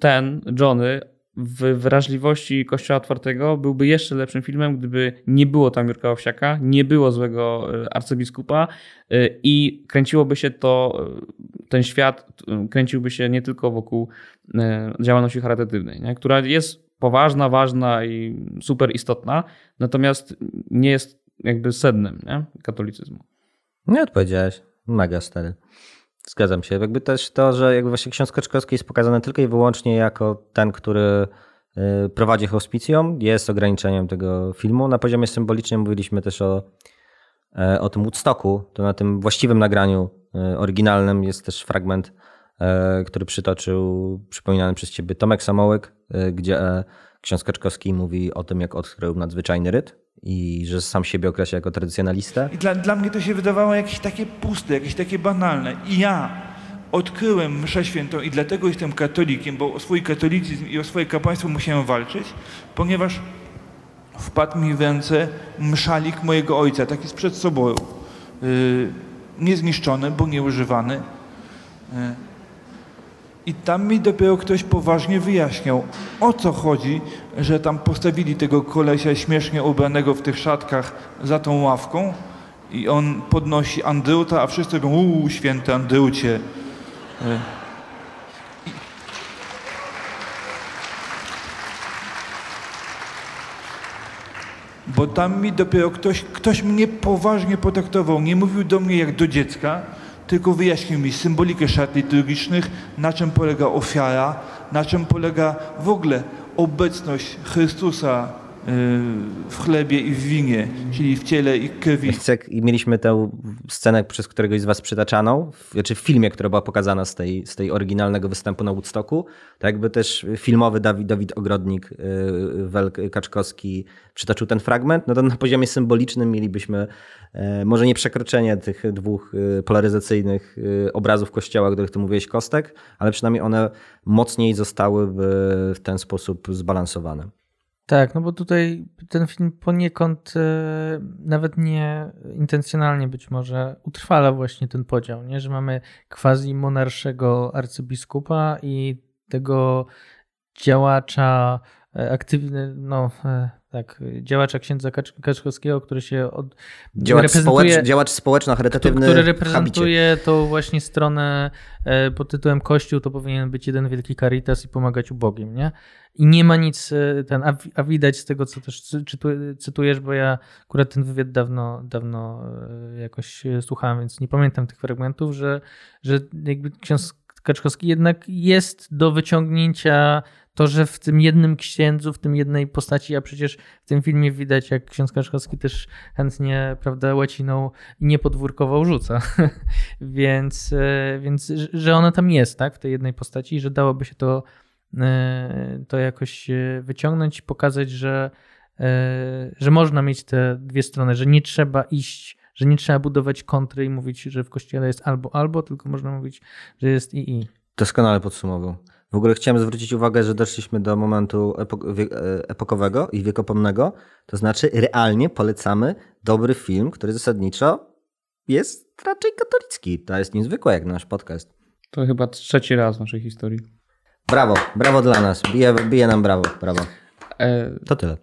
ten, Johnny, w wrażliwości Kościoła Otwartego byłby jeszcze lepszym filmem, gdyby nie było tam Jurka Owsiaka, nie było złego e, arcybiskupa e, i kręciłoby się to, e, ten świat kręciłby się nie tylko wokół działalności charytatywnej, nie? która jest poważna, ważna i super istotna, natomiast nie jest jakby sednem nie? katolicyzmu. Nie odpowiedziałeś. Mega stary. Zgadzam się. Jakby też to, że jakby właśnie ksiądz Kaczkowski jest pokazany tylko i wyłącznie jako ten, który y, prowadzi hospicjum, jest ograniczeniem tego filmu. Na poziomie symbolicznym mówiliśmy też o, e, o tym Woodstocku. To na tym właściwym nagraniu y, oryginalnym jest też fragment, e, który przytoczył przypominany przez ciebie Tomek Samołek, gdzie e, ksiądz Kaczkowski mówi o tym, jak odkrył nadzwyczajny ryt i że sam siebie określa jako tradycjonalistę. I dla, dla mnie to się wydawało jakieś takie puste, jakieś takie banalne. I ja odkryłem mszę świętą i dlatego jestem katolikiem, bo o swój katolicyzm i o swoje kapłaństwo musiałem walczyć, ponieważ wpadł mi w ręce mszalik mojego ojca, taki sprzed soboru. Yy, niezniszczony, bo nieużywany. Yy i tam mi dopiero ktoś poważnie wyjaśniał, o co chodzi, że tam postawili tego kolesia śmiesznie ubranego w tych szatkach za tą ławką i on podnosi Andreuta, a wszyscy mówią, uuu, święty Andreucie. E. Bo tam mi dopiero ktoś, ktoś mnie poważnie potraktował, nie mówił do mnie jak do dziecka, tylko wyjaśnił mi symbolikę szat liturgicznych, na czym polega ofiara, na czym polega w ogóle obecność Chrystusa w chlebie i w winie, czyli w ciele i krwi. Jak mieliśmy tę scenę przez któregoś z was przytaczaną, w, znaczy w filmie, która była pokazana z tej, z tej oryginalnego występu na Woodstocku, to jakby też filmowy Dawid, Dawid Ogrodnik, yy, Welk Kaczkowski przytoczył ten fragment, no to na poziomie symbolicznym mielibyśmy e, może nie przekroczenie tych dwóch e, polaryzacyjnych e, obrazów kościoła, o których ty mówiłeś, Kostek, ale przynajmniej one mocniej zostały w ten sposób zbalansowane. Tak, no bo tutaj ten film poniekąd e, nawet nie intencjonalnie być może utrwala właśnie ten podział, nie? że mamy quasi monarszego arcybiskupa i tego działacza e, aktywny, no e, tak, działacza księdza Kaczkowskiego, który się od, działacz, reprezentuje, społecz, działacz społeczno-charytatywny. Który reprezentuje tą właśnie stronę e, pod tytułem Kościół, to powinien być jeden wielki caritas i pomagać ubogim, nie? I nie ma nic, e, ten, a, a widać z tego, co też cytujesz, bo ja akurat ten wywiad dawno, dawno e, jakoś słuchałem, więc nie pamiętam tych fragmentów, że, że jakby ksiądz Kaczkowski jednak jest do wyciągnięcia to, że w tym jednym księdzu, w tym jednej postaci, a przecież w tym filmie widać, jak ksiądz Kaszkowski też chętnie, prawda, łaciną i niepodwórkowo rzuca. *laughs* więc, e, więc, że ona tam jest, tak, w tej jednej postaci i że dałoby się to, e, to jakoś e, wyciągnąć, pokazać, że, że można mieć te dwie strony, że nie trzeba iść że nie trzeba budować kontry i mówić, że w kościele jest albo albo, tylko można mówić, że jest i i. Doskonale podsumował. W ogóle chciałem zwrócić uwagę, że doszliśmy do momentu e, epokowego i wiekopomnego. To znaczy, realnie polecamy dobry film, który zasadniczo jest raczej katolicki. To jest niezwykłe jak nasz podcast. To chyba trzeci raz w naszej historii. Brawo, brawo dla nas. Bije, bije nam brawo, brawo. E... To tyle.